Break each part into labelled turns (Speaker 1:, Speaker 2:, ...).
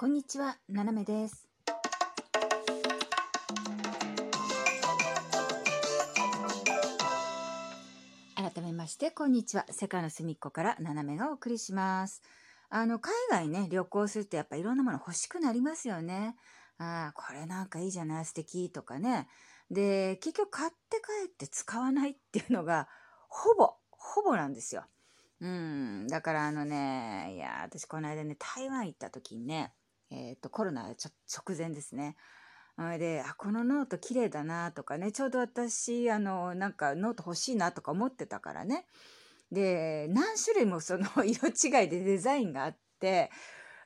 Speaker 1: こんにちは、ななめです。改めまして、こんにちは。世界の隅っこからななめがお送りします。あの、海外ね、旅行するとやっぱいろんなもの欲しくなりますよね。ああ、これなんかいいじゃない、素敵とかね。で、結局買って帰って使わないっていうのが、ほぼ、ほぼなんですよ。うん、だからあのね、いや、私この間ね、台湾行った時にね、えっ、と、コロナ直前ですね。で、あ、このノート綺麗だなとかね、ちょうど私、あの、なんかノート欲しいなとか思ってたからね。で、何種類も その色違いでデザインがあって、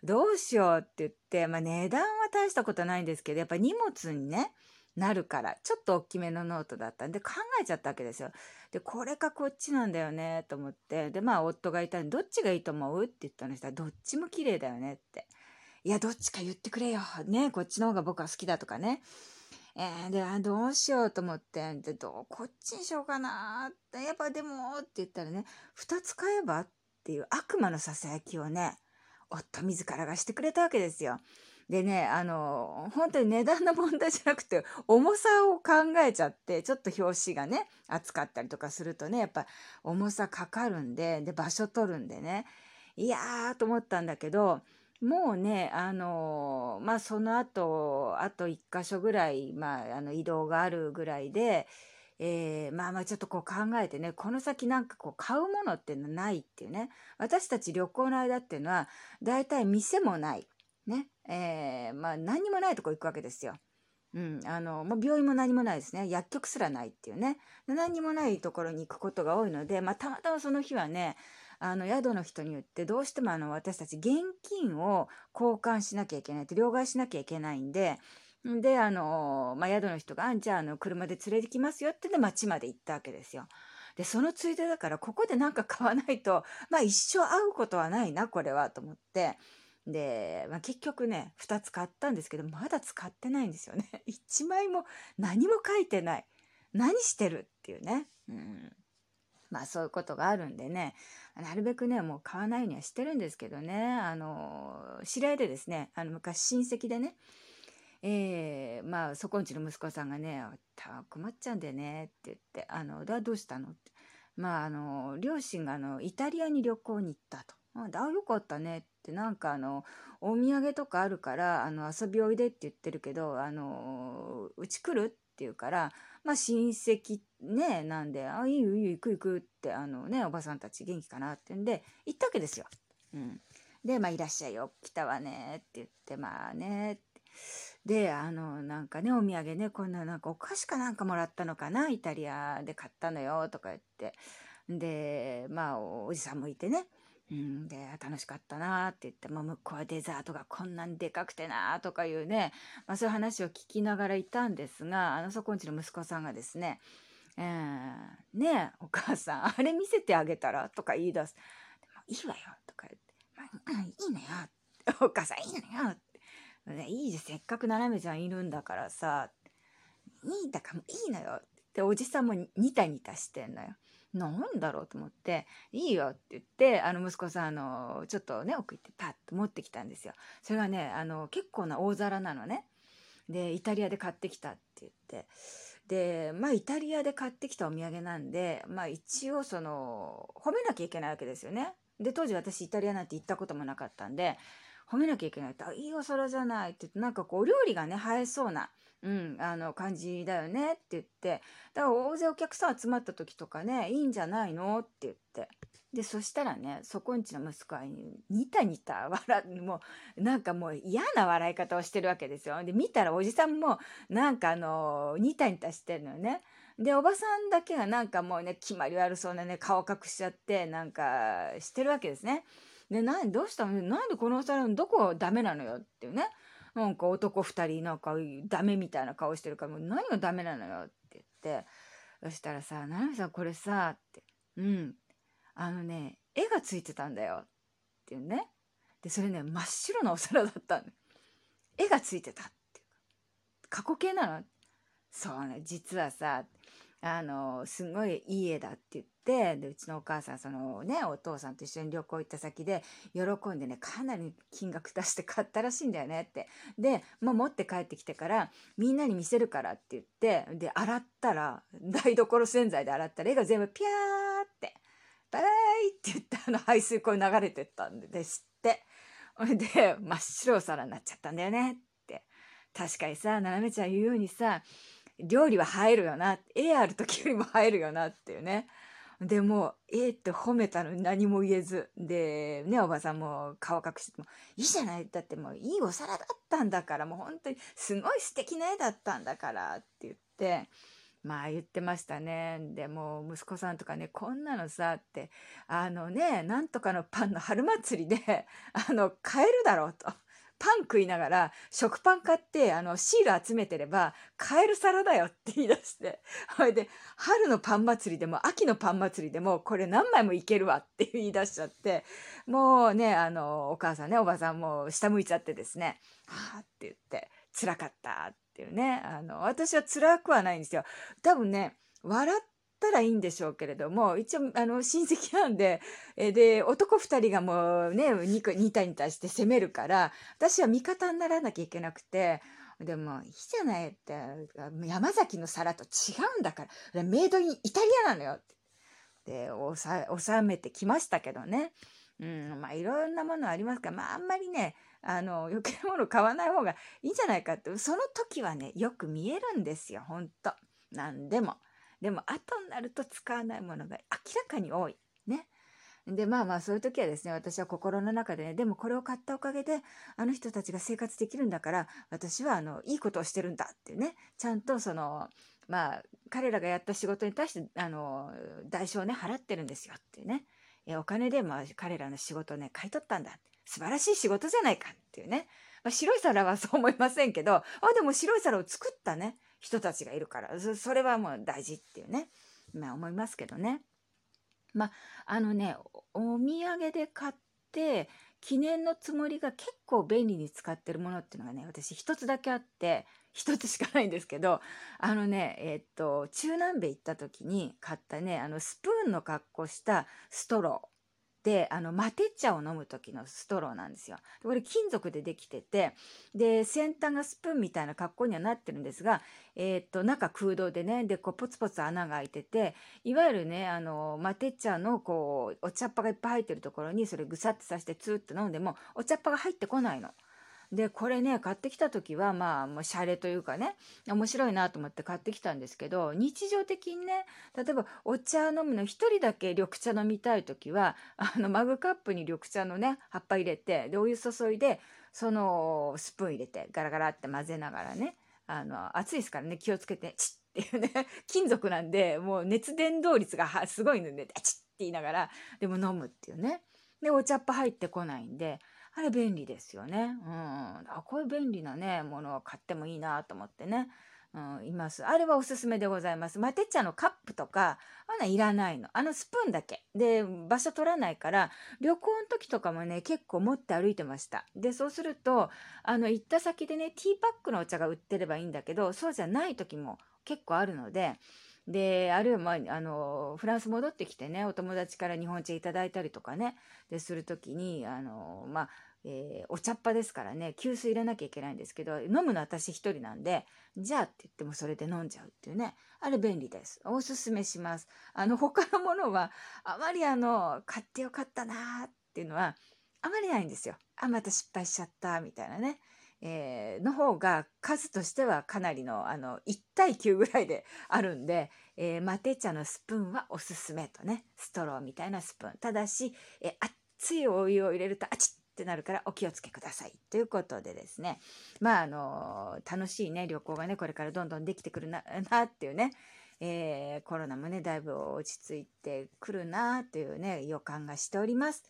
Speaker 1: どうしようって言って、まあ値段は大したことないんですけど、やっぱ荷物にね、なるから、ちょっと大きめのノートだったんで考えちゃったわけですよ。で、これかこっちなんだよね、と思って。で、まあ夫がいたんで、どっちがいいと思う？って言ったのしたら、どっちも綺麗だよねって。いや、どっちか言ってくれよ。ね、こっちの方が僕は好きだとかね。えー、で、あどうしようと思って、で、どう、こっちにしようかなって、やっぱでも、って言ったらね、二つ買えばっていう悪魔のささやきをね、夫自らがしてくれたわけですよ。でね、あの、本当に値段の問題じゃなくて、重さを考えちゃって、ちょっと表紙がね、厚かったりとかするとね、やっぱ重さかかるんで、で、場所取るんでね、いやーと思ったんだけど、もうね、あのまあ、その後、あと一箇所ぐらい、まあ、あの、移動があるぐらいで、えーまあまあちょっとこう考えてね、この先なんかこう買うものっていうのはないっていうね。私たち旅行の間っていうのは、大体店もない。ね。えーまあ何もないとこ行くわけですよ。うん。あの、もう病院も何もないですね。薬局すらないっていうね。何にもないところに行くことが多いので、まあたまたまその日はね、あの宿の人に言ってどうしてもあの私たち現金を交換しなきゃいけないって両替しなきゃいけないんでであの、まあ、宿の人があじゃああの車で連れてきますよってで町まで行ったわけですよ。でそのついでだからここで何か買わないとまあ一生会うことはないなこれはと思ってで、まあ、結局ね2つ買ったんですけどまだ使ってないんですよね。1枚も何も書いてない何してるっていうね。うんまあそういうことがあるんでね、なるべくね、もう買わないようにはしてるんですけどね、あの、知り合いでですね、あの昔親戚でね、えー、まあそこんちの息子さんがね、た困っちゃうんだよねって言って、あの、だどうしたの？って。まああの、両親があの、イタリアに旅行に行ったと。あ、だよかったねって、なんかあの、お土産とかあるから、あの、遊びおいでって言ってるけど、あの、うち来る？ってって言うから、まあ親戚ね、なんで、あ、いいよいいよ行く行くって、あのね、おばさんたち元気かなってんで、行ったわけですよ。うん。で、まあいらっしゃいよ、来たわねって言って、まあねって。で、あの、なんかね、お土産ね、こんななんかお菓子かなんかもらったのかな、イタリアで買ったのよ、とか言って。で、まあおじさんもいてね。うん、で、楽しかったなって言って、まあ、向こうはデザートがこんなにでかくてなとかいうね、まあ、そういう話を聞きながらいたんですが、あの、そこんちの息子さんがですね、えー、ねえ、お母さん、あれ見せてあげたらとか言い出す。いいわよとか言って、まあ、いいのよお母さん、いいのよって。いいじゃん、せっかく斜めちゃんいるんだからさ、いいんだかもいいのよって、おじさんもニタニタしてんのよ。なんだろう？と思って、いいよって言って、あの息子さん、あの、ちょっとね、奥行ってパッと持ってきたんですよ。それがね、あの、結構な大皿なのね。で、イタリアで買ってきたって言って。で、まあ、イタリアで買ってきたお土産なんで、まあ、一応、その、褒めなきゃいけないわけですよね。で、当時私イタリアなんて行ったこともなかったんで、褒めなきゃいけないって、いいお皿じゃないって言って、なんかこう、お料理がね、映えそうな、うん、あの、感じだよねって言って、だから大勢お客さん集まった時とかね、いいんじゃないのって言って。で、そしたらね、そこんちの息子はニタニタ笑う、もう、なんかもう嫌な笑い方をしてるわけですよ。で、見たらおじさんも、なんかあの、ニタニタしてるのよね。で、おばさんだけがなんかもうね、決まり悪そうなね、顔隠しちゃって、なんかしてるわけですね。で、などうしたの？なんでこのお皿のどこがダメなのよっていうね。なんか男二人なんかダメみたいな顔してるから、もう何がダメなのよって言って、そしたらさ、ななみさんこれさ、って、うん、あのね、絵がついてたんだよっていうね。で、それね、真っ白なお皿だったの。絵がついてたっていうか。過去形なのそうね、実はさ、あの、すごいいい絵だって言っってでうちのお母さんそのねお父さんと一緒に旅行行った先で喜んでねかなり金額出して買ったらしいんだよねって。でもう持って帰ってきてからみんなに見せるからって言ってで洗ったら台所洗剤で洗ったら絵が全部ピャーってバイバイって言ってあの排水溝に流れてったんですって。ほいで真っ白い皿になっちゃったんだよねって。確かにさななめちゃん言うようにさ料理は映えるよな絵ある時よりも映えるよなっていうね。でもええって褒めたのに何も言えずでねおばさんも顔隠しても「いいじゃないだってもういいお皿だったんだからもう本当にすごい素敵な絵だったんだから」って言ってまあ言ってましたね。でも息子さんとかね、こんなのさって、あのね、なんとかのパンの春祭りで、あの、買えるだろうと。パン食いながら食パン買ってあのシール集めてれば買える皿だよって言い出して ほいで春のパン祭りでも秋のパン祭りでもこれ何枚もいけるわって言い出しちゃってもうねあのお母さんねおばさんも下向いちゃってですね「はあ」って言って「辛かった」っていうねあの私は辛くはないんですよ。多分ね笑ったらいいんでしょうけれども一応あの親戚なんでえで男2人がもうね2体に対して攻めるから私は味方にならなきゃいけなくて。でもいいじゃないって山崎の皿と違うんだからメイドインイタリアなのよってで収めてきましたけどね、うん、まあいろんなものありますから、まあ、あんまりねあの余計なもの買わない方がいいんじゃないかってその時はねよく見えるんですよほんと何でも。でも後になると使わないものが明らかに多い。ね。でまあまあそういう時はですね私は心の中でねでもこれを買ったおかげであの人たちが生活できるんだから私はあのいいことをしてるんだっていうね。ちゃんとそのまあ彼らがやった仕事に対してあの代償をね払ってるんですよっていうね。えお金でまあ彼らの仕事をね買い取ったんだ素晴らしい仕事じゃないかっていうね、まあ、白い皿はそう思いませんけどあでも白い皿を作ったね。人たちがいるから。それはもう大事っていうね。まあ思いますけどね。まああのねお土産で買って記念のつもりが結構便利に使ってるものっていうのがね私一つだけあって一つしかないんですけどあのねえー、っと中南米行った時に買ったねあのスプーンの格好したストロー。であのマテ茶を飲む時のストローなんですよ。これ金属でできててで先端がスプーンみたいな格好にはなってるんですが、えー、っと中空洞でねでこうポツポツ穴が開いてていわゆるねあのマテ茶のこうお茶っ葉がいっぱい入ってるところにそれぐさっとさしてツーッと飲んでもお茶っ葉が入ってこないの。でこれね買ってきた時はまあもうシャレというかね面白いなと思って買ってきたんですけど日常的にね例えばお茶飲むの1人だけ緑茶飲みたい時はあのマグカップに緑茶のね葉っぱ入れてでお湯注いでそのスプーン入れてガラガラって混ぜながらねあの熱いですからね気をつけてチッっていうね金属なんでもう熱伝導率がすごいのでチッって言いながらでも飲むっていうね。でお茶っ葉入ってこないんであれ便利ですよね。うん。あ、こういう便利なね、ものを買ってもいいなと思ってね。うん、います。あれはおすすめでございます。マテ茶のカップとか、あんないらないの。あのスプーンだけ。で、場所取らないから、旅行の時とかもね、結構持って歩いてました。で、そうすると、あの、行った先でね、ティーパックのお茶が売ってればいいんだけど、そうじゃない時も結構あるので、であるいは、まあ、あのフランス戻ってきてねお友達から日本茶いただいたりとかねでする時にあの、まあえー、お茶っ葉ですからね急須入れなきゃいけないんですけど飲むの私一人なんでじゃあって言ってもそれで飲んじゃうっていうねあれ便利です。おすすめします。あの他のものはあまりあの買ってよかったなーっていうのはあまりないんですよ。あまた失敗しちゃったみたいなね。えー、の方が数としてはかなりのあの1対9ぐらいで あるんで、えー、マテ茶のスプーンはおすすめとね。ストローみたいなスプーン。ただし、えー、熱いお湯を入れるとあちっってなるからお気をつけくださいということでですねまああの楽しいね旅行がねこれからどんどんできてくるな なっていうねえー、コロナもねだいぶ落ち着いてくるなというね予感がしております。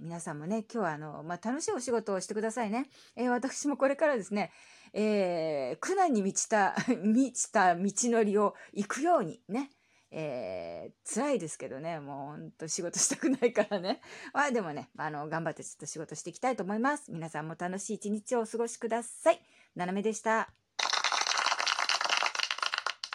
Speaker 1: 皆さんもね、今日はあの、まあ、楽しいお仕事をしてくださいね。えー、私もこれからですね、えー、苦難に満ちた、満ちた道のりを行くようにね、えー、辛いですけどね、もうほんと仕事したくないからね。まあでもね、あの、頑張ってちょっと仕事していきたいと思います。皆さんも楽しい一日をお過ごしください。ななめでした。